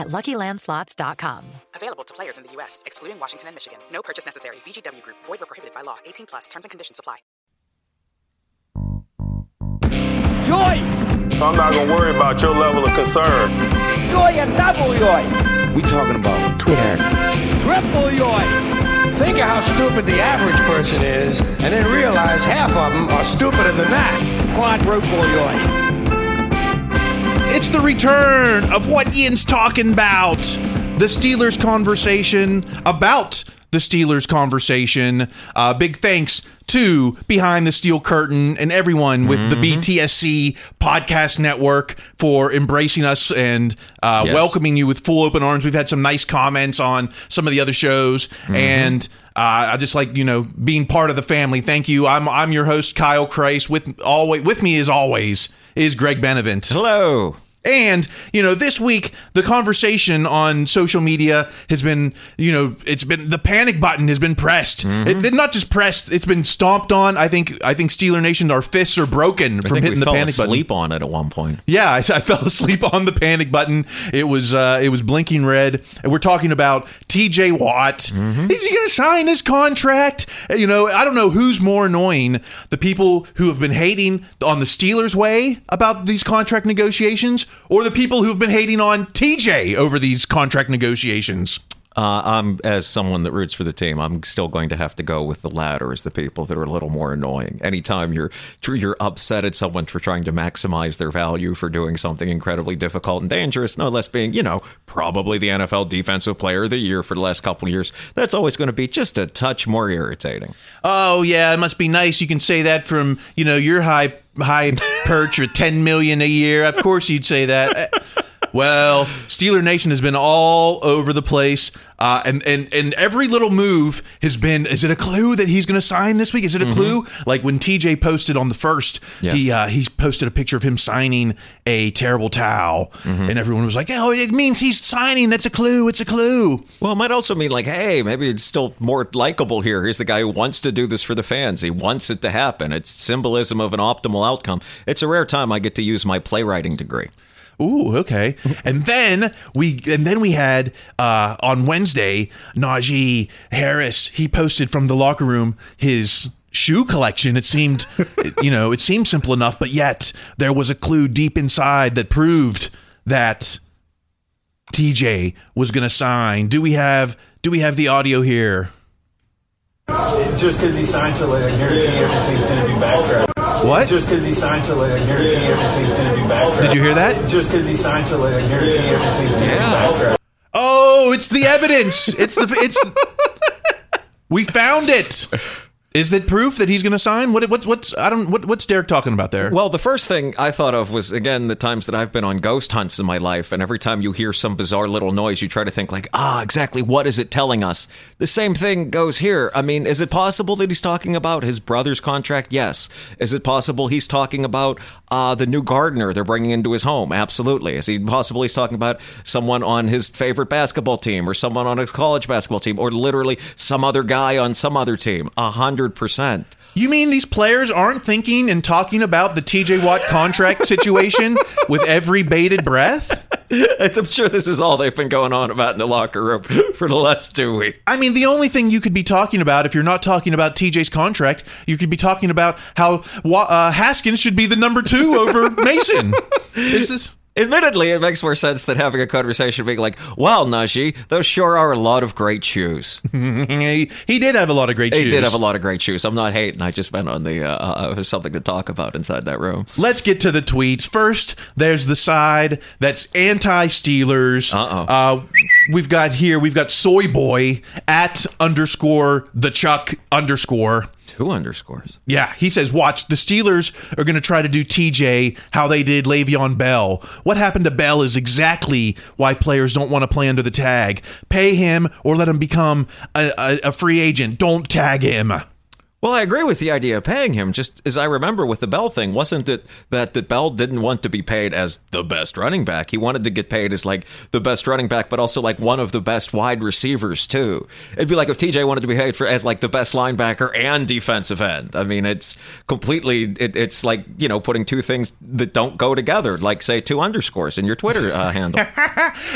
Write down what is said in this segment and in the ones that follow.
at LuckyLandSlots.com. Available to players in the U.S., excluding Washington and Michigan. No purchase necessary. VGW Group. Void where prohibited by law. 18 plus. Terms and conditions apply. Joy! I'm not gonna worry about your level of concern. Joy and double joy! We talking about Twitter. Triple joy! Think of how stupid the average person is, and then realize half of them are stupider than that. Quadruple joy! It's the return of what Ian's talking about. The Steelers conversation about the Steelers conversation. Uh, big thanks to Behind the Steel Curtain and everyone with the BTSC podcast network for embracing us and uh, Yes. welcoming you with full open arms. We've had some nice comments on some of the other shows, and uh, I just like you know being part of the family. Thank you. I'm I'm your host Kyle Kreis. With always with me as always is Greg Benavent. Hello. And, you know, this week, the conversation on social media has been, you know, it's been the panic button has been pressed. Mm-hmm. It, not just pressed, it's been stomped on. I think, I think Steeler Nation, our fists are broken I from hitting the panic button. asleep on it at one point. Yeah, I, I fell asleep on the panic button. It was uh, it was blinking red, and we're talking about T.J. Watt. Mm-hmm. Is he going to sign his contract? Uh, You know, I don't know who's more annoying: the people who have been hating on the Steelers' way about these contract negotiations, or the people who have been hating on T.J. over these contract negotiations. Uh, I'm as someone that roots for the team. I'm still going to have to go with the latter as the people that are a little more annoying. Anytime you're you're upset at someone for trying to maximize their value for doing something incredibly difficult and dangerous, no less being you know probably the NFL Defensive Player of the Year for the last couple of years. That's always going to be just a touch more irritating. Oh yeah, it must be nice. You can say that from you know your high high perch or ten million a year. Of course you'd say that. Well, Steeler Nation has been all over the place, uh, and and and every little move has been. Is it a clue that he's going to sign this week? Is it a clue? Like when TJ posted on the first, Yes. he uh, he posted a picture of him signing a terrible towel, and everyone was like, "Oh, it means he's signing. That's a clue. It's a clue." Well, it might also mean like, hey, maybe it's still more likable here. Here's the guy who wants to do this for the fans. He wants it to happen. It's symbolism of an optimal outcome. It's a rare time I get to use my playwriting degree. Ooh, okay. And then we and then we had uh, on Wednesday Najee Harris. He posted from the locker room his shoe collection. It seemed, you know, it seemed simple enough, but yet there was a clue deep inside that proved that TJ was going to sign. Do we have Do we have the audio here? Just because he signed so late, I guarantee everything's going to be backtracked. What? Just because he signed so late, I guarantee everything's going to be backtracked. Did you hear that? Just because he signed so late, I guarantee everything's going to be backtracked. Oh, it's the evidence. It's the it's. we found it. Is it proof that he's going to sign? What, what's what's I don't what, what's Derek talking about there? Well, the first thing I thought of was again the times that I've been on ghost hunts in my life, and every time you hear some bizarre little noise, you try to think like, ah, exactly what is it telling us? The same thing goes here. I mean, is it possible that he's talking about his brother's contract? Yes. Is it possible he's talking about uh, the new gardener they're bringing into his home? Absolutely. Is he possible he's talking about someone on his favorite basketball team, or someone on his college basketball team, or literally some other guy on some other team? A hundred percent. You mean these players aren't thinking and talking about the TJ Watt contract situation with every bated breath? I'm sure this is all they've been going on about in the locker room for the last two weeks. I mean, the only thing you could be talking about if you're not talking about TJ's contract, you could be talking about how uh, Haskins should be the number two over Mason. Is this? Admittedly, it makes more sense than having a conversation being like, "Well, Najee, those sure are a lot of great shoes." he, he did have a lot of great he shoes. He did have a lot of great shoes. I'm not hating. I just meant on the uh, uh, something to talk about inside that room. Let's get to the tweets first. There's the side that's anti-Steelers. Uh-oh. Uh, we've got here. We've got Soy Boy at underscore the Chuck underscore. Two underscores. Yeah, he says, watch, the Steelers are going to try to do TJ how they did Le'Veon Bell. What happened to Bell is exactly why players don't want to play under the tag. Pay him or let him become a, a, a free agent. Don't tag him. Well, I agree with the idea of paying him. Just as I remember with the Bell thing, wasn't it that, that Bell didn't want to be paid as the best running back? He wanted to get paid as like the best running back, but also like one of the best wide receivers too. It'd be like if TJ wanted to be paid for as like the best linebacker and defensive end. I mean, it's completely. It, it's like you know putting two things that don't go together, like say two underscores in your Twitter uh, handle.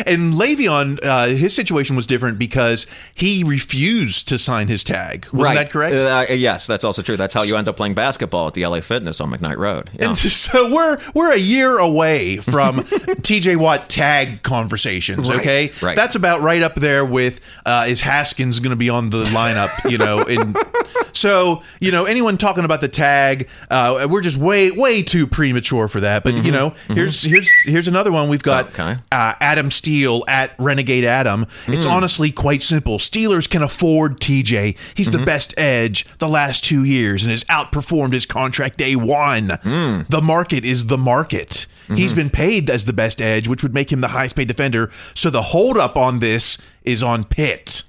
and Le'Veon, uh, his situation was different because he refused to sign his tag. Wasn't right. that correct? Uh, yes, that's also true. That's how you end up playing basketball at the LA Fitness on McKnight Road. Yeah. And so we're we're a year away from TJ Watt tag conversations. Right, Okay, right. that's about right up there with uh, is Haskins going to be on the lineup? You know, and so you know anyone talking about the tag, uh, we're just way way too premature for that. But you know, here's here's here's another one. We've got Mm-hmm. Okay. uh, Adam Steele at Renegade Adam. It's Mm. honestly quite simple. Steelers can afford TJ. He's Mm-hmm. the best edge the last two years and has outperformed his contract day one. Mm. The market is the market. He's Mm-hmm. been paid as the best edge, which would make him the highest paid defender. So the holdup on this is on Pitt.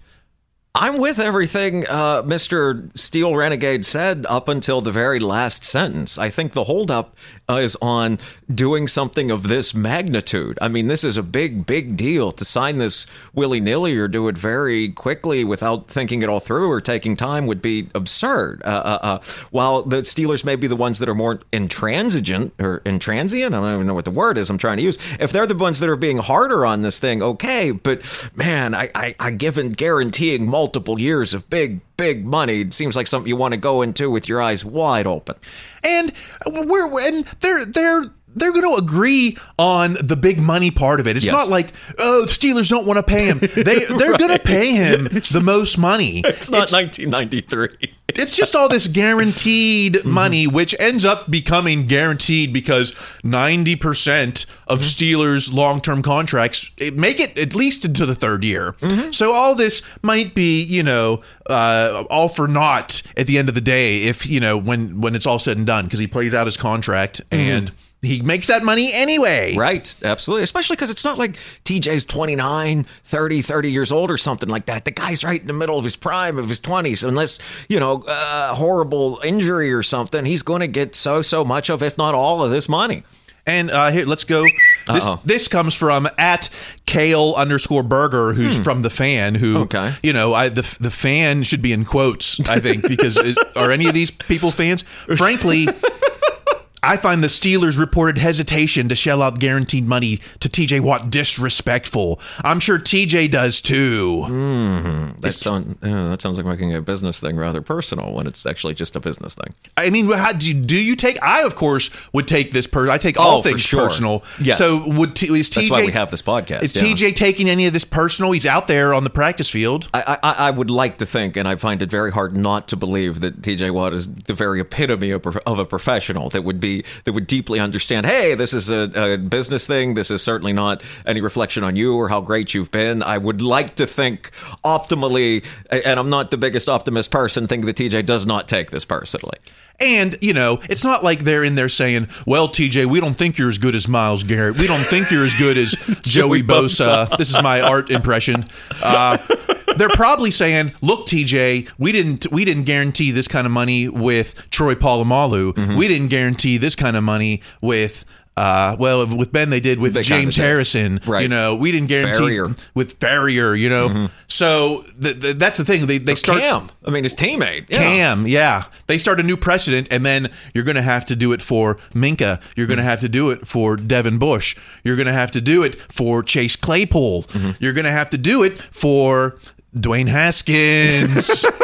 I'm with everything uh, Mr. Steel Renegade said up until the very last sentence. I think the holdup is on doing something of this magnitude. I mean, this is a big, big deal to sign this willy nilly or do it very quickly without thinking it all through or taking time would be absurd. Uh, uh, uh, while the Steelers may be the ones that are more intransigent or intransient, I don't even know what the word is I'm trying to use. If they're the ones that are being harder on this thing, okay. But man, I, I, I given guaranteeing multiple years of big, big money, it seems like something you want to go into with your eyes wide open. And we're and they're they're they're going to agree on the big money part of it. It's Yes. not like oh, Steelers don't want to pay him. They they're going to pay him the most money. It's not 1993. It's just all this guaranteed mm-hmm. money, which ends up becoming guaranteed because 90% of mm-hmm. Steelers' long term contracts make it at least into the third year. Mm-hmm. So all this might be, you know, uh, all for naught at the end of the day if, you know, when, when it's all said and done because he plays out his contract and he makes that money anyway. Right, absolutely. Especially because it's not like TJ's 29, 30, 30 years old or something like that. The guy's right in the middle of his prime of his 20s. Unless, you know, uh, horrible injury or something, he's going to get so, so much of, if not all of this money. And uh, here, let's go. This Uh-oh. this comes from at Kale underscore Burger, who's from the fan. Who, Hmm. Okay. you know, I, the the fan should be in quotes. I think because is, are any of these people fans? Frankly. I find the Steelers' reported hesitation to shell out guaranteed money to TJ Watt disrespectful. I'm sure TJ does too. Mm-hmm. That, sound, that sounds like making a business thing rather personal when it's actually just a business thing. I mean, how do you, do you take? I of course would take this per. I take all Oh, things sure. personal. Yes. So would T, is TJ? That's why we have this podcast, Is yeah. TJ taking any of this personal? He's out there on the practice field. I, I, I would like to think, and I find it very hard not to believe that TJ Watt is the very epitome of, of a professional that would be be that would deeply understand. Hey, this is a, a business thing. This is certainly not any reflection on you or how great you've been. I would like to think optimally, and I'm not the biggest optimist person. Think that TJ does not take this personally. And, you know, it's not like they're in there saying, well, TJ, we don't think you're as good as Myles Garrett. We don't think you're as good as Joey Bosa. This is my art impression. Uh, they're probably saying, "Look, TJ, we didn't we didn't guarantee this kind of money with Troy Polamalu. Mm-hmm. We didn't guarantee this kind of money with." Uh, well, with Ben, they did with They James. Harrison. Right. You know, we didn't guarantee Farrier. with Farrier. You know, Mhm. so th- th- that's the thing. They they start Cam. I mean, his teammate. Yeah. Cam, yeah. They start a new precedent, and then you're going to have to do it for Minkah. You're going to have to do it for Devin Bush. You're going to have to do it for Chase Claypool. You're going to have to do it for Dwayne Haskins.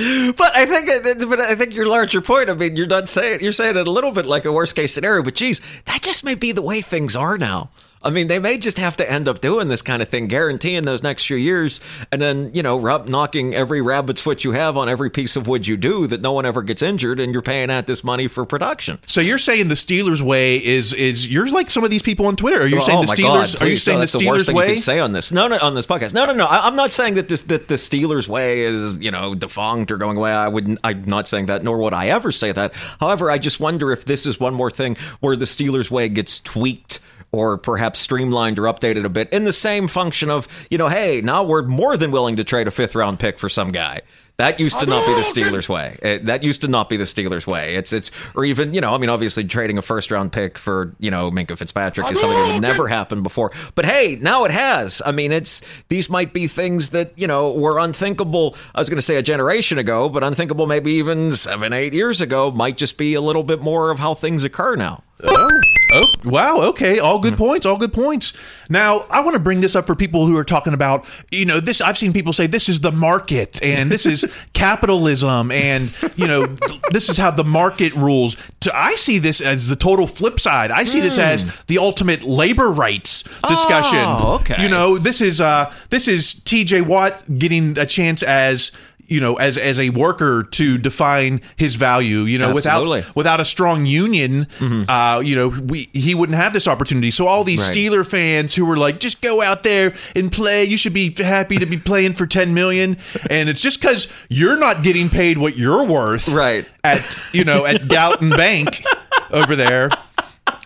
But I think, but I think your larger point. I mean, you're not saying you're saying it a little bit like a worst case scenario. But geez, that just may be the way things are now. I mean, they may just have to end up doing this kind of thing, guaranteeing those next few years, and then you know, rub, knocking every rabbit's foot you have on every piece of wood you do, that no one ever gets injured, and you're paying out this money for production. so you're saying the Steelers way is is you're like some of these people on Twitter. Are you Oh, saying oh the Steelers? God, are you saying no, the that's the worst Steelers thing you way? say on this? No, no, on this podcast. No, no, no. I, I'm not saying that this that the Steelers way is you know defunct or going away. I wouldn't. I'm not saying that, nor would I ever say that. However, I just wonder if this is one more thing where the Steelers way gets tweaked. Or perhaps streamlined or updated a bit in the same function of, you know, hey, now we're more than willing to trade a fifth round pick for some guy. That used to oh, not be the Steelers way. It, that used to not be the Steelers way. It's it's or even you know I mean obviously trading a first round pick for you know Minkah Fitzpatrick oh, is something that never happen before. But hey, now it has. I mean it's these might be things that you know were unthinkable. I was going to say a generation ago, but unthinkable maybe even seven eight years ago. Might just be a little bit more of how things occur now. Oh, oh, wow. Okay. All good points. All good points. Now, I want to bring this up for people who are talking about, you know, this. I've seen people say this is the market and this is capitalism and, you know, this is how the market rules. I see this as the total flip side. I see this as the ultimate labor rights discussion. Oh, okay. You know, this is uh this is TJ Watt getting a chance as you know, as as a worker to define his value, you know, Absolutely. without without a strong union, uh, you know, we he wouldn't have this opportunity. So all these Right. Steeler fans who were like, just go out there and play. You should be happy to be playing for ten million, and it's just because you're not getting paid what you're worth, Right. At you know at Galton Bank over there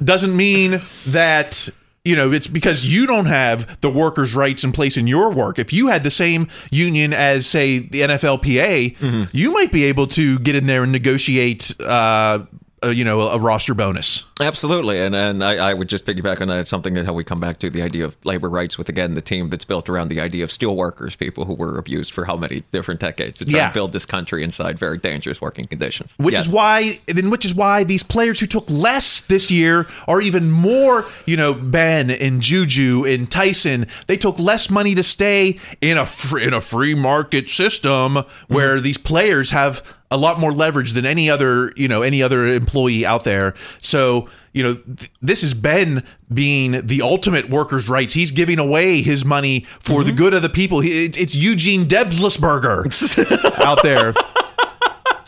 doesn't mean that you know it's because you don't have the workers' rights in place in your work. If you had the same union as say the NFLPA, Mm-hmm. you might be able to get in there and negotiate. Uh, uh, you know, a roster bonus. Absolutely, and and I, I would just piggyback on that. It's something that how we come back to the idea of labor rights with again the team that's built around the idea of steel workers, people who were abused for how many different decades to try Yeah. and build this country inside very dangerous working conditions. Which Yes. is why, then, which is why these players who took less this year are even more. You know, Ben and Juju and Tyson, they took less money to stay in a fr- in a free market system where these players have a lot more leverage than any other you know any other employee out there. So you know th- this is Ben being the ultimate workers' rights. He's giving away his money for the mm-hmm. good of the people. He, it- it's Eugene Debslisberger out there.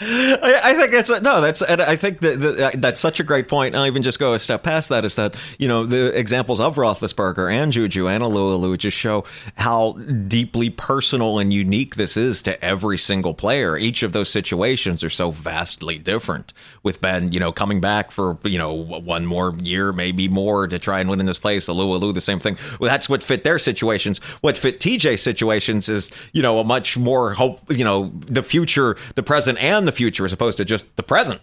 I, I think that's no, that's and I think that, that uh, that's such a great point. I'll even just go a step past that. Is that you know the examples of Roethlisberger and Juju and Alualu just show how deeply personal and unique this is to every single player. Each of those situations are so vastly different. With Ben, you know, coming back for you know one more year, maybe more, to try and win in this place. Alualu, the same thing. Well, that's what fit their situations. What fit TJ's situations is you know a much more hope. You know, the future, the present, and the future, as opposed to just the present.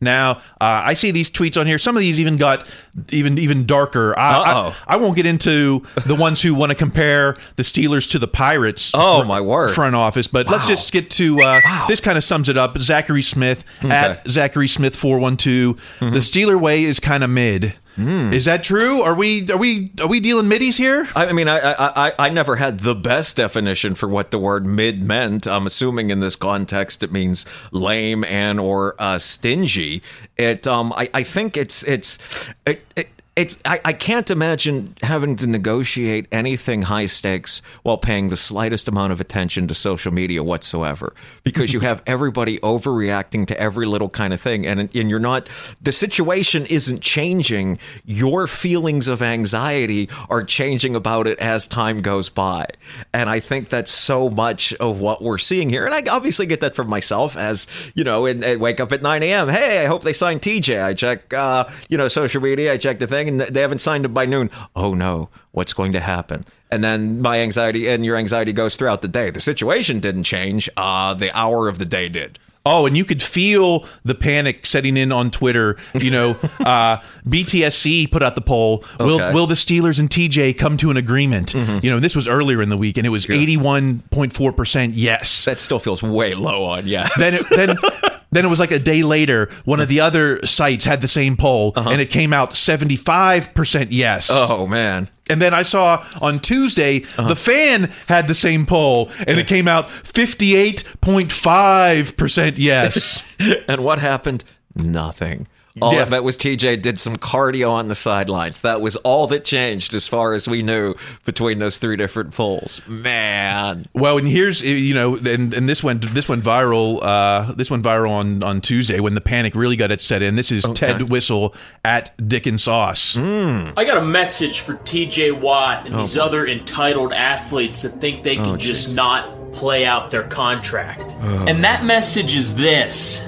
Now, uh, I see these tweets on here. Some of these even got even even darker. I, I, I won't get into the ones who want to compare the Steelers to the Pirates. Oh, fr- my word. Front office, but let's just get to uh, this. Kind of sums it up. Zachary Smith at Zachary Smith four one two. Mm-hmm. The Steeler way is kind of mid. Hmm. Is that true? Are we are we are we dealing middies here? I I mean, I, I I I never had the best definition for what the word mid meant. I'm assuming in this context it means lame and or uh, stingy. It um I, I think it's it's it, it it's I, I can't imagine having to negotiate anything high stakes while paying the slightest amount of attention to social media whatsoever because you have everybody overreacting to every little kind of thing and and you're not the situation isn't changing. Your feelings of anxiety are changing about it as time goes by. And I think that's so much of what we're seeing here. And I obviously get that from myself as you know and, wake up at 9 a.m hey I hope they sign TJ I check uh, you know social media. I check the thing and they haven't signed him by noon. Oh no. What's going to happen? And then my anxiety and your anxiety goes throughout the day. The situation didn't change. Uh, the hour of the day did. Oh, and you could feel the panic setting in on Twitter. You know, uh, BTSC put out the poll: Will Okay. Will the Steelers and TJ come to an agreement? You know, this was earlier in the week, and it was eighty-one point four percent yes. that still feels way low on yes. Then it, then then it was like a day later. One of the other sites had the same poll, and it came out seventy-five percent yes. oh man And then I saw on Tuesday Uh-huh. the fan had the same poll, and it came out fifty-eight point five percent yes. and what happened? Nothing. All Yeah. I bet was TJ did some cardio on the sidelines. That was all that changed as far as we knew between those three different polls. Man. Well, and here's you know, and, and this went this went viral. Uh, this went viral on on Tuesday when the panic really got it set in. This is Ted Whistle at Dick and Sauce. I got a message for TJ Watt and these other entitled athletes that think they can just not play out their contract. And that message is this.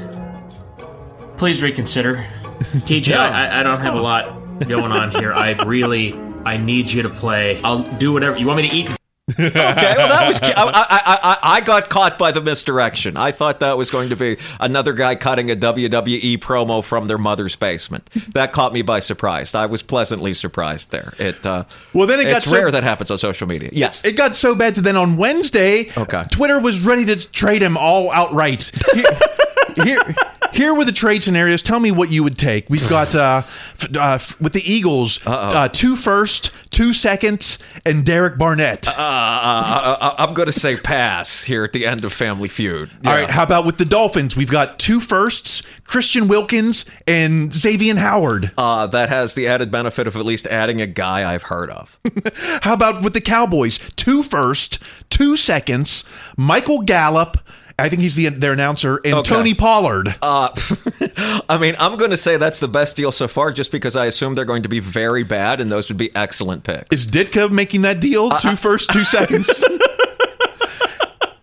Please reconsider. TJ, I, I don't have a lot going on here. I really, I need you to play. I'll do whatever. You want me to eat? Okay, well that was. I, I, I, I got caught by the misdirection. I thought that was going to be another guy cutting a WWE promo from their mother's basement. That caught me by surprise. I was pleasantly surprised there. It. Uh, Well, then it got it's so- rare that happens on social media. Yes. It got so bad that then on Wednesday, Okay. Twitter was ready to trade him all outright. Here, here, here were the trade scenarios. Tell me what you would take. We've got uh, f- uh, f- with the Eagles, uh, two first, two seconds, and Derek Barnett. Uh, uh, uh, I'm going to say pass here at the end of Family Feud. All right, how about with the Dolphins? We've got two firsts, Christian Wilkins and Xavier Howard. Uh, that has the added benefit of at least adding a guy I've heard of. How about with the Cowboys? Two first, two seconds, Michael Gallup. I think he's the their announcer, and Okay. Tony Pollard. Uh, I mean, I'm going to say that's the best deal so far, just because I assume they're going to be very bad, and those would be excellent picks. Is Ditka making that deal? Uh, two uh, first, two seconds.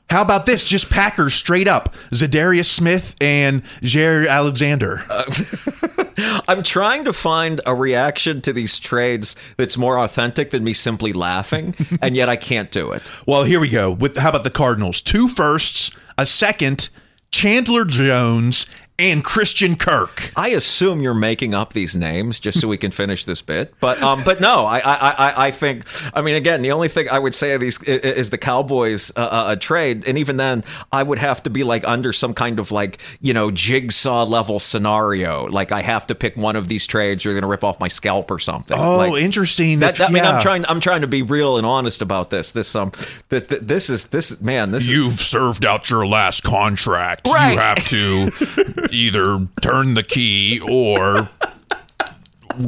How about this? Just Packers straight up. Zadarius Smith and Jaire Alexander. Uh, I'm trying to find a reaction to these trades that's more authentic than me simply laughing, and yet I can't do it. well, here we go. With how about the Cardinals? Two firsts, a second, Chandler Jones, and Christian Kirk. I assume you're making up these names just so we can finish this bit, but um, but no, I I I, I think I mean again the only thing I would say of these is the Cowboys uh, uh, a trade, and even then I would have to be like under some kind of like you know jigsaw level scenario, like I have to pick one of these trades, or you're gonna rip off my scalp or something. Oh, Like, interesting. That, that- I mean, yeah. I'm trying. I'm trying to be real and honest about this. This um, this, this is this man. This You've served out your last contract. Right. You have to either turn the key or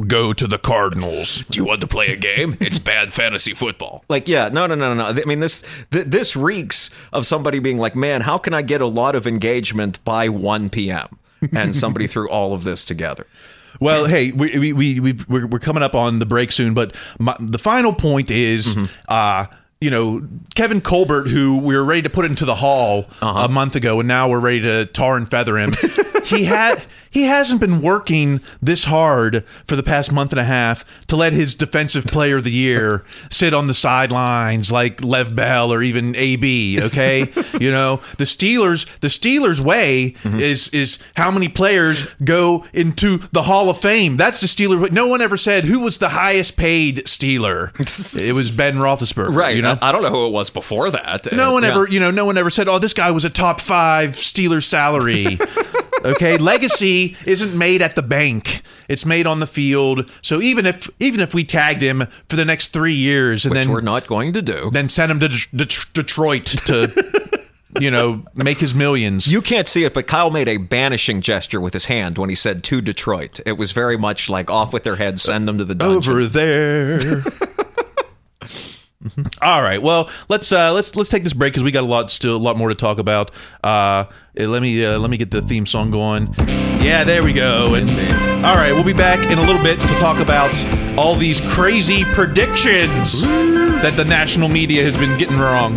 go to the Cardinals. Do you want to play a game? It's bad fantasy football. Like, yeah, no, no, no, no. no. I mean, this th- this reeks of somebody being like, "Man, how can I get a lot of engagement by 1 p.m.?" And somebody threw all of this together. Well, hey, we, we, we, we've, we're, we're coming up on the break soon, but my, the final point is, uh, you know, Kevin Colbert, who we were ready to put into the hall uh-huh. a month ago, and now we're ready to tar and feather him. he had. He hasn't been working this hard for the past month and a half to let his defensive player of the year sit on the sidelines like Lev Bell or even AB. Okay, you know the Steelers. The Steelers' way is is how many players go into the Hall of Fame. That's the Steeler. way. No one ever said who was the highest paid Steeler. it was Ben Roethlisberger. Right. You know. I, don't know who it was before that. No Uh, one yeah. ever, you know, no one ever said, "Oh, this guy was a top five Steelers salary." okay, legacy isn't made at the bank; it's made on the field. So even if even if we tagged him for the next three years and Which then we're not going to do. then send him to Det- Det- Detroit to you know, make his millions. You can't see it, but Kyle made a banishing gesture with his hand when he said to Detroit. It was very much like off with their heads, send them to the dungeon. Over there. All right. Well, let's uh, let's let's take this break because we got a lot still a lot more to talk about. Uh, let me uh, let me get the theme song going. Yeah, there we go. And, all right, we'll be back in a little bit to talk about all these crazy predictions that the national media has been getting wrong.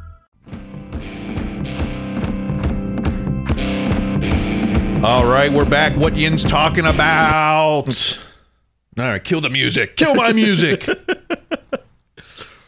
All right, we're back. What Yin's talking about? All right, kill the music. Kill my music.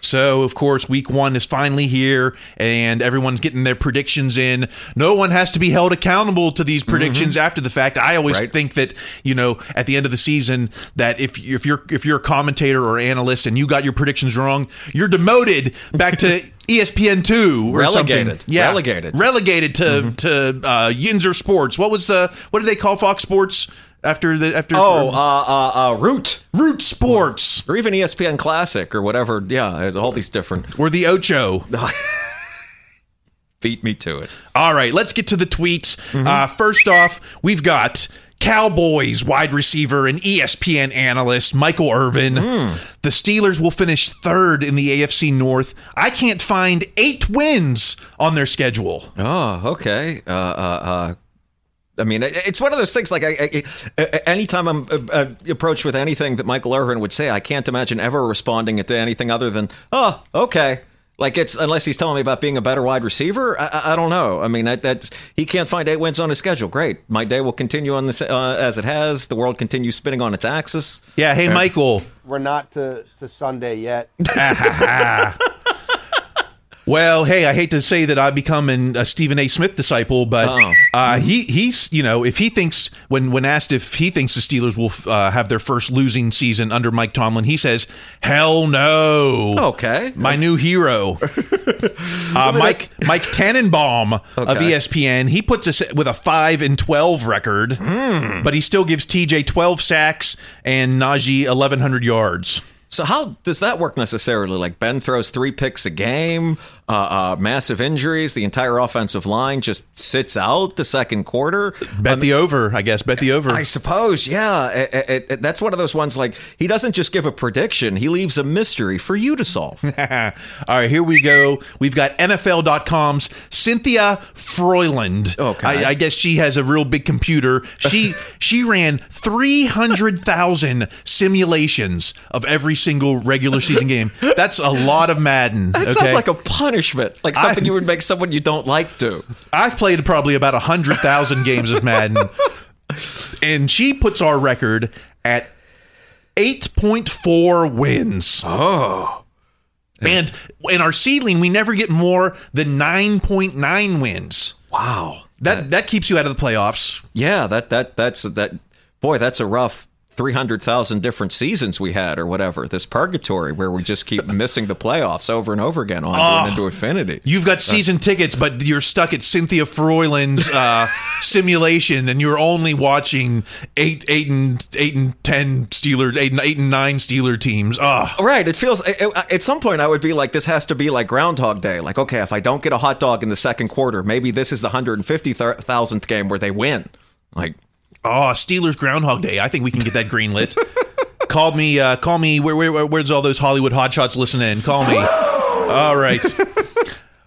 So, of course, week one is finally here, and everyone's getting their predictions in. No one has to be held accountable to these predictions mm-hmm. after the fact. I always Right. think that you know at the end of the season that if if you're if you're a commentator or analyst and you got your predictions wrong, you're demoted back to ESPN two or Relegated. something. Yeah, Relegated. relegated to to uh, Yinzer Sports. What was the what did they call Fox Sports after the after? Oh, uh, uh, uh, Root. Root Sports. Or even ESPN Classic or whatever. Yeah, there's all these different. Or the Ocho. Beat me to it. All right, let's get to the tweets. Mm-hmm. Uh, first off, we've got Cowboys wide receiver and ESPN analyst Michael Irvin. Hmm. The Steelers will finish third in the AFC North. I can't find eight wins on their schedule. Oh, okay. Uh, uh, uh, I mean, it's one of those things. Like, I, I, anytime I'm uh, uh, approached with anything that Michael Irvin would say, I can't imagine ever responding to anything other than, "Oh, okay." Like it's unless he's telling me about being a better wide receiver. I, I, I don't know. I mean, that, that's he can't find eight wins on his schedule. Great, my day will continue on this uh, as it has. The world continues spinning on its axis. Yeah, hey, Michael. We're not to, to Sunday yet. Well, hey, I hate to say that I become an, a Stephen A. Smith disciple, but Oh. uh, he he's you know if he thinks when when asked if he thinks the Steelers will uh, have their first losing season under Mike Tomlin, he says, "Hell no." Okay, my new hero, uh, Mike Mike Tannenbaum of E ESPN. He puts us with a five and twelve record, Hmm. but he still gives TJ twelve sacks and Najee eleven hundred yards. So how does that work necessarily? Like Ben throws three picks a game, uh, uh, massive injuries, the entire offensive line just sits out the second quarter. Bet the over, I guess. Bet the over. I suppose, yeah. It- it- it- that's one of those ones like he doesn't just give a prediction; he leaves a mystery for you to solve. All right, here we go. We've got NFL.com's Cynthia Frelund. Okay. I, I guess she has a real big computer. She she ran three hundred thousand simulations of every single regular season game. That's a lot of Madden. That okay? sounds like a punishment, like something I- you would make someone you don't like do. I've played probably about 100,000 games of Madden. And she puts our record at 8.4 wins. Oh. And in our seedling, we never get more than 9.9 wins. Wow. That that keeps you out of the playoffs. Yeah, that that that's that. Boy, that's a rough. 300,000 different seasons we had or whatever this purgatory where we just keep missing the playoffs over and over again on Oh. into infinity You've got season tickets, but you're stuck at Cynthia Frelund's uh, simulation, and you're only watching eight, eight and eight and ten Steeler, eight and eight and nine Steeler teams. Ah, Right. It feels it- at some point I would be like, this has to be like Groundhog Day. Like, okay, if I don't get a hot dog in the second quarter, maybe this is the hundred and fifty thousandth game where they win. Like, oh, Steelers Groundhog Day. I think we can get that greenlit. call me, uh, call me. Where, where, where's all those Hollywood hotshots listening? Call me. all right.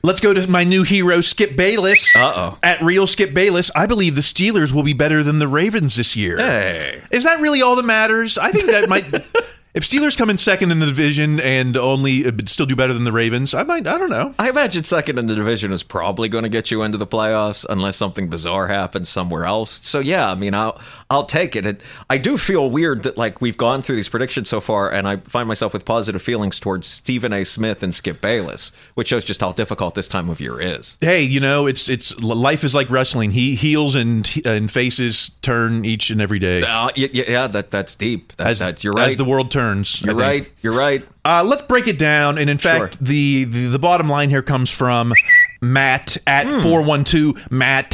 Let's go to my new hero, Skip Bayless. Uh-oh. At Real Skip Bayless, I believe the Steelers will be better than the Ravens this year. Hey. Is that really all that matters? I think that might. if Steelers come in second in the division and only uh, still do better than the Ravens, I might. I don't know. I imagine second in the division is probably going to get you into the playoffs unless something bizarre happens somewhere else. So yeah, I mean, I'll I'll take it. it. I do feel weird that like we've gone through these predictions so far, and I find myself with positive feelings towards Stephen A. Smith and Skip Bayless, which shows just how difficult this time of year is. Hey, you know, it's it's life is like wrestling. He heels and and faces turn each and every day. Uh, yeah, yeah, that that's deep. That, as, that, you're right. As the world turns. You're right. You're right. Uh, let's break it down. And in fact, the, the the bottom line here comes from Matt at four one two Matt.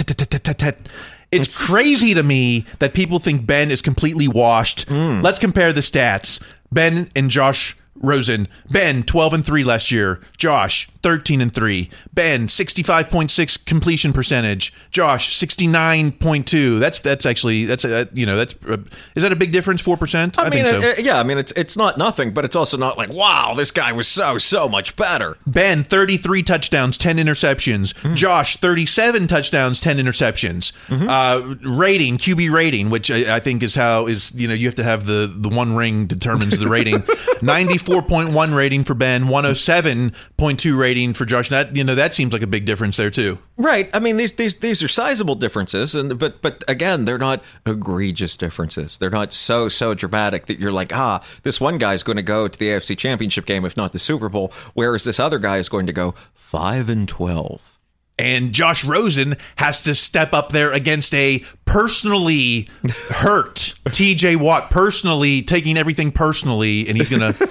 It's crazy to me that people think Ben is completely washed. Let's compare the stats. Ben and Josh Rosen. Ben 12 and 3 last year. Josh 13 and 3. Ben 65.6 completion percentage. Josh 69.2. That's that's actually that's uh, you know that's uh, is that a big difference 4%? I, mean, think so. uh, yeah. I mean, it's it's not nothing, but it's also not like wow, this guy was so so much better. Ben 33 touchdowns, 10 interceptions. Hmm. Josh 37 touchdowns, 10 interceptions. Mm-hmm. Uh, rating QB rating, which I, I think is how is you know you have to have the the one ring determines the rating. 94.1 rating for Ben, 107.2 rating for Josh. That you know that seems like a big difference there too. Right. I mean, these these these are sizable differences, and but but again, they're not egregious differences. They're not so so dramatic that you're like, ah, this one guy's going to go to the AFC Championship game, if not the Super Bowl, whereas this other guy is going to go five and twelve. And Josh Rosen has to step up there against a personally hurt TJ Watt, personally taking everything personally, and he's gonna.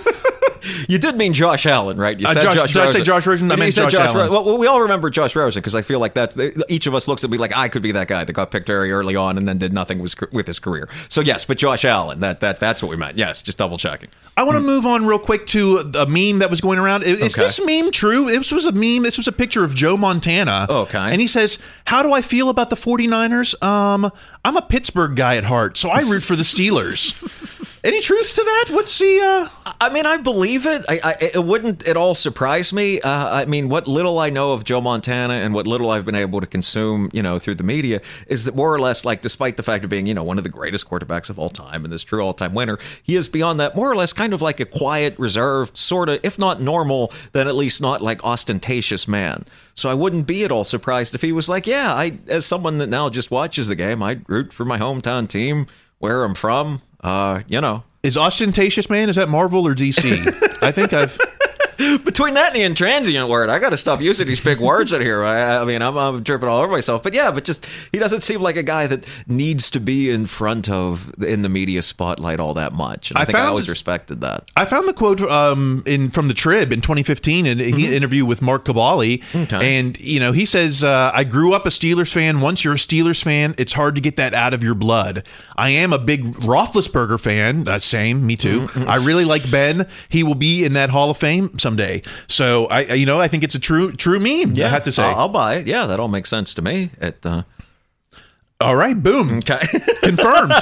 You did mean Josh Allen, right? You Uh, Josh- did I say Josh Rosen? I meant said Josh Allen. Ro- well, we all remember Josh Rosen because I feel like that each of us looks at me like I could be that guy that got picked very early on and then did nothing with, with his career. So yes, but Josh Allen, that that that's what we meant. Yes, just double checking. I want to move on real quick to a meme that was going around. Is Okay. this meme true? This was a meme. This was a picture of Joe Montana. Okay. And he says, How do I feel about the 49ers? Um, I'm a Pittsburgh guy at heart, so I root for the Steelers. Any truth to that? What's the. Uh... I mean, I believe it. I, I it wouldn't at all surprise me. Uh, I mean, what little I know of Joe Montana and what little I've been able to consume, you know, through the media is that more or less, like, despite the fact of being, you know, one of the greatest quarterbacks of all time and this true all-time winner, he is beyond that, more or less, kind of like a quiet, reserved, sort of, if not normal, then at least not like ostentatious man. So I wouldn't be at all surprised if he was like, yeah, I, as someone that now just watches the game, I'd root for my hometown team, where I'm from. Uh, you know, Is ostentatious man? Is that Marvel or DC? I think I've. Between that and the intransient word, I got to stop using these big words in here. I, I mean, I'm, I'm tripping all over myself. But yeah, but just he doesn't seem like a guy that needs to be in front of in the media spotlight all that much. And I, I think I always respected that. I found the quote um, in from the Trib in 2015, and he interview with Mark Kaboly, and you know he says, uh, "I grew up a Steelers fan. Once you're a Steelers fan, it's hard to get that out of your blood. I am a big Roethlisberger fan. Uh, same, me too. I really like Ben. He will be in that Hall of Fame someday. So I, you know, I think it's a true true meme. I have to say. I'll, I'll buy it. Yeah, that all makes sense to me. It. Uh, All right, boom, okay, confirmed.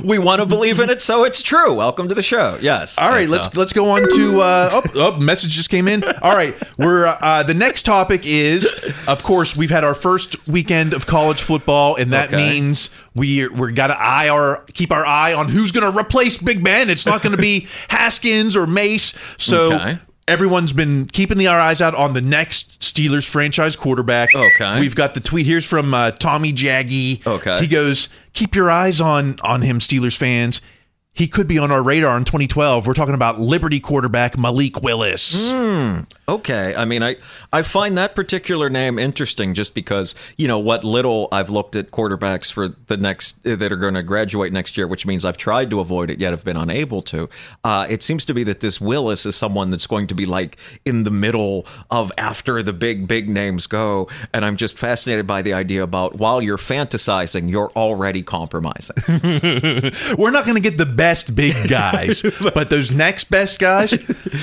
we want to believe in it, so it's true. Welcome to the show. Yes. All right, let's uh, let's go on to uh, oh, oh message just came in. All right, we're uh, the next topic is of course we've had our first weekend of college football, and that Okay. means we we're got to eye our keep our eye on who's going to replace Big Ben. It's not going to be Haskins or Mace. So. Okay. Everyone's been keeping the eyes out on the next Steelers franchise quarterback. Okay. We've got the tweet here's from uh, Tommy Jaggy. Okay. He goes, "Keep your eyes on on him, Steelers fans. He could be on our radar in 2012. We're talking about Liberty quarterback Malik Willis. Hmm. Okay. I mean, I, I find that particular name interesting just because, you know, what little I've looked at quarterbacks for the next, that are going to graduate next year, which means I've tried to avoid it yet have been unable to. Uh, it seems to be that this Willis is someone that's going to be like in the middle of after the big, big names go. And I'm just fascinated by the idea about while you're fantasizing, you're already compromising. We're not going to get the best big guys, but those next best guys.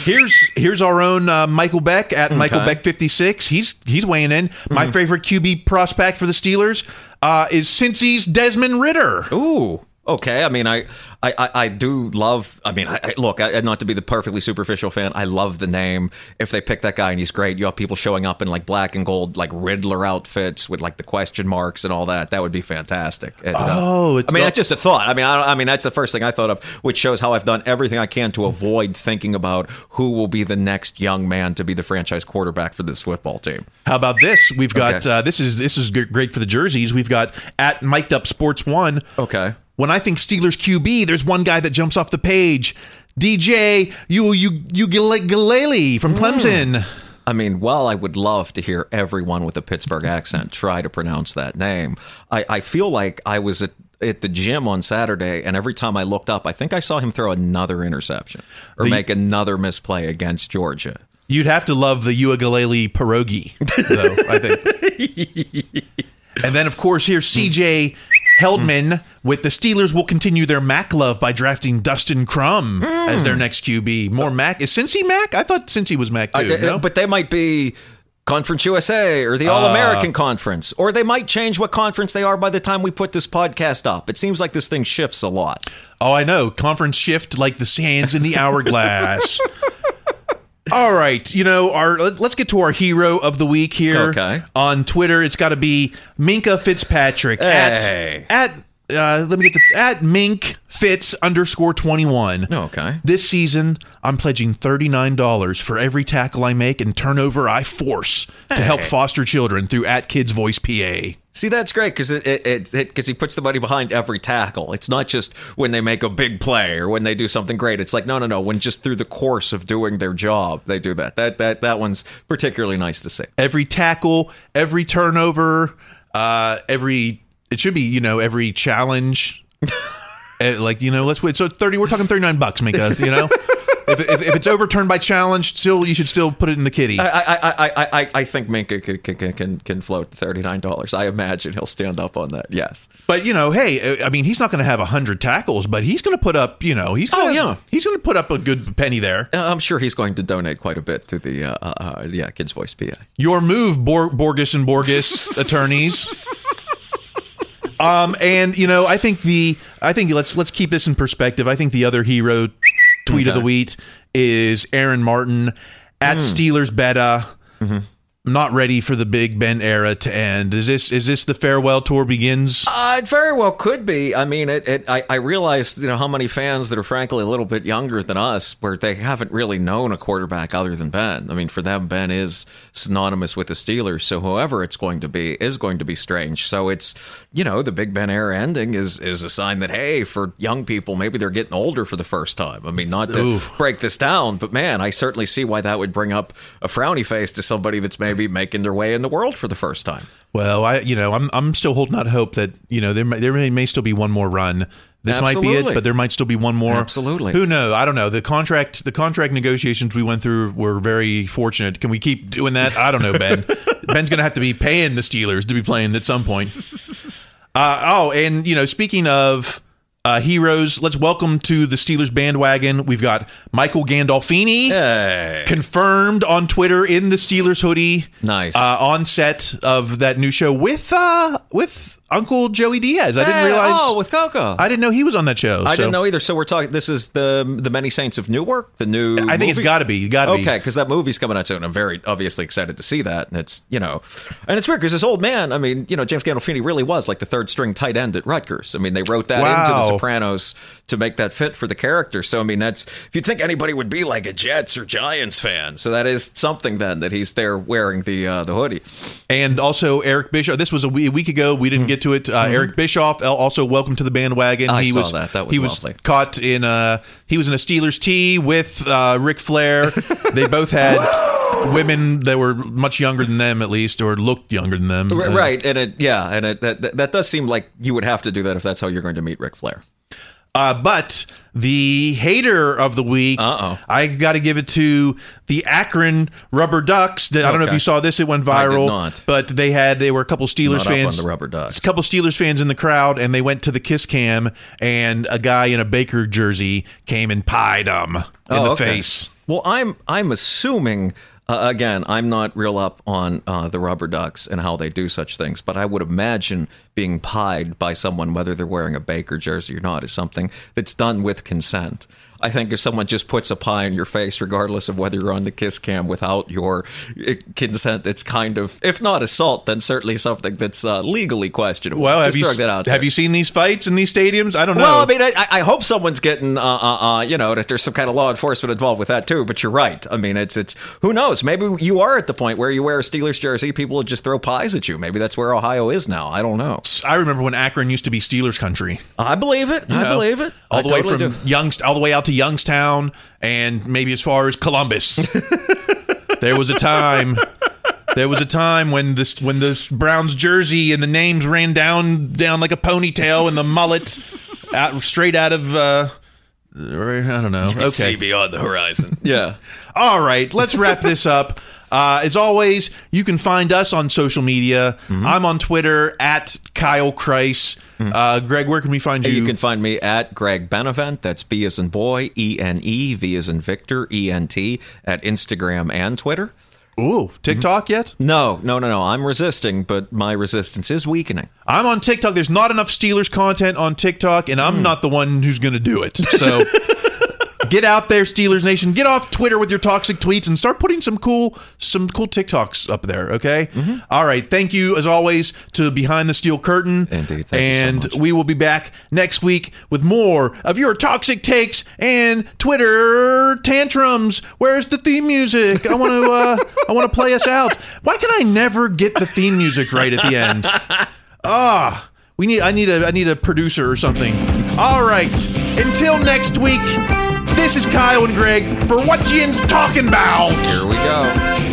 Here's here's our own uh, Michael Beck at Michael Beck 56. He's he's weighing in. My favorite QB prospect for the Steelers uh, is Cincy's Desmond Ridder. Ooh. Okay, I mean, I, I, I, do love. I mean, I, I, look, I, not to be the perfectly superficial fan, I love the name. If they pick that guy and he's great, you have people showing up in like black and gold, like Riddler outfits with like the question marks and all that. That would be fantastic. And, uh, Oh, it's I mean, not- that's just a thought. I mean, I, I mean, that's the first thing I thought of, which shows how I've done everything I can to avoid thinking about who will be the next young man to be the franchise quarterback for this football team. How about this? We've got Okay. uh, this is this is great for the jerseys. We've got at Mic'd Up Sports One. Okay. When I think Steelers QB, there's one guy that jumps off the page. DJ, you you you Galele from mm. Clemson. I mean, while I would love to hear everyone with a Pittsburgh accent try to pronounce that name, I, I feel like I was at, at the gym on Saturday, and every time I looked up, I think I saw him throw another interception or The- make another misplay against Georgia. You'd have to love the Uiagalelei pierogi, though. I think. and then, of course, here's CJ Heldman with the Steelers. Will continue their Mac love by drafting Dustin Crum as their next QB. More Mac is Cincy Mac? I thought Cincy was Mac too. Uh, no? But they might be Conference USA or the All American Conference, or they might change what conference they are by the time we put this podcast up. It seems like this thing shifts a lot. Oh, I know. Conference shift like the sands in the hourglass. All right, you know, our let- let's get to our hero of the week here. Okay. On Twitter, it's got to be Minkah Fitzpatrick Hey. at at uh, let me get the at Mink Fitz underscore twenty one. Okay. This season, I'm pledging thirty nine dollars for every tackle I make and turnover I force to help foster children through at Kids Voice PA. See, that's great because it, it, it, it, 'cause he puts the money behind every tackle. It's not just when they make a big play or when they do something great. It's like no, no, no. When just through the course of doing their job, they do that. That that that one's particularly nice to see. every tackle, every turnover, uh, every it should be you know every challenge. Uh, like you know, let's wait. So thirty, we're talking thirty nine bucks, Minkah. You know, if, if, if it's overturned by challenge, still you should still put it in the kitty. I I I I, I, think Minkah can can can, can float thirty nine dollars. I imagine he'll stand up on that. Yes. But you know, hey, uh, I mean, he's not going to have hundred tackles, but he's going to put up. You know, he's gonna, Oh, yeah. he's going to put up a good penny there. Uh, I'm sure he's going to donate quite a bit to the uh, uh, uh, yeah Kids Voice PA. Your move, Bor- Borges and Borges attorneys. Um, and you know, I think the I think let's let's keep this in perspective. I think the other hero tweet of the Okay. week is Aaron Martin at Steelers beta. Not ready for the Big Ben era to end. Is this is this the farewell tour begins? Uh, it very well could be. I mean, it, it, I, I realized, you know, how many fans that are frankly a little bit younger than us, where they haven't really known a quarterback other than Ben. I mean, for them, Ben is synonymous with the Steelers. So whoever it's going to be is going to be strange. So it's, you know, the Big Ben era ending is is a sign that hey, for young people, maybe they're getting older for the first time. I mean, not to Ooh. break this down, but man, I certainly see why that would bring up a frowny face to somebody that's maybe making their way in the world for the first time. Well, I you know I'm I'm still holding out hope that you know there may, there may, may still be one more run. This might be it, but there might still be one more. Absolutely. Who knows? I don't know. The contract the contract negotiations we went through were very fortunate. Can we keep doing that? I don't know, Ben. Ben's going to have to be paying the Steelers to be playing at some point. Uh, oh, and you know, speaking of uh, heroes, let's welcome to the Steelers bandwagon. We've got Michael Gandolfini, confirmed on Twitter in the Steelers hoodie. Nice. uh, on set of that new show with uh, with Uncle Joey Diaz. I didn't realize. Oh, with Cuoco. I didn't know he was on that show. I so- didn't know either. So we're talking. This is the the Many Saints of Newark, the new. I think it's got to be. Got to be. Okay, because that movie's coming out soon. I'm very obviously excited to see that. And it's you know, and it's weird because this old man. I mean, you know, James Gandolfini really was like the third string tight end at Rutgers. I mean, they wrote that into The Wow. Sopranos to make that fit for the character. So I mean, that's if you'd think anybody would be like a Jets or Giants fan. So that is something then that he's there wearing the uh, the hoodie. And also Eric Bischoff. This was a we- a week ago. We didn't get to it. Uh, Eric Bischoff, also welcome to the bandwagon. Mm-hmm. I he saw was that. That was he was caught in a he was in a Steelers tee with uh, Ric Flair. they both had women that were much younger than them, at least, or looked younger than them. Uh, right, and it yeah, and it, that, that that does seem like you would have to do that if that's how you're going to meet Ric Flair. Uh, but the hater of the week, Uh-oh. I got to give it to the Akron Rubber Ducks. I don't know if you saw this; it went I did viral. not. But they had they were a couple Steelers Not fans, the Rubber Ducks. a couple Steelers fans in the crowd, and they went to the kiss cam, and a guy in a Baker jersey came and pied them in Oh, the okay. face. Well, I'm I'm assuming Uh, again, I'm not real up on uh, the rubber ducks and how they do such things, but I would imagine being pied by someone, whether they're wearing a Baker jersey or not, is something that's done with consent. I think if someone just puts a pie in your face, regardless of whether you're on the kiss cam without your uh, consent, it's kind of, if not assault, then certainly something that's uh, legally questionable. Well, have Just you that out have there. you seen these fights in these stadiums? I don't know. Well, I mean, I, I hope someone's getting, uh, uh, uh, you know, that there's some kind of law enforcement involved with that too. But you're right. I mean, it's it's who knows? Maybe you are at the point where you wear a Steelers jersey, people will just throw pies at you. Maybe that's where Ohio is now. I don't know. I remember when Akron used to be Steelers country. I believe it. You I know, believe it. All I the way totally from do. Youngst, all the way out to Youngstown, and maybe as far as Columbus. there was a time. There was a time when this when the Browns jersey and the names ran down down like a ponytail and the mullet out straight out of uh, I don't know. Okay. see beyond the horizon. yeah. All right, let's wrap this up. Uh, as always, you can find us on social media. Mm-hmm. I'm on Twitter at Kyle Kreis. Uh, Greg, where can we find you? You can find me at Greg Benevent. That's B as in boy, E N E, V as in Victor, E N T, at Instagram and Twitter. Ooh, TikTok yet? No, no, no, no. I'm resisting, but my resistance is weakening. I'm on TikTok. There's not enough Steelers content on TikTok, and I'm not the one who's going to do it. So get out there, Steelers Nation. Get off Twitter with your toxic tweets and start putting some cool, some cool TikToks up there. Okay. All right. Thank you, as always, to Behind the Steel Curtain. Indeed. Thank so and much. we will be back next week with more of your toxic takes and Twitter tantrums. Where's the theme music? I want to. Uh, I want to play us out. Why can I never get the theme music right at the end? Ah, we need. I need a. I need a producer or something. All right. Until next week. This is Kyle and Greg for What's Yin's Talking About. Here we go.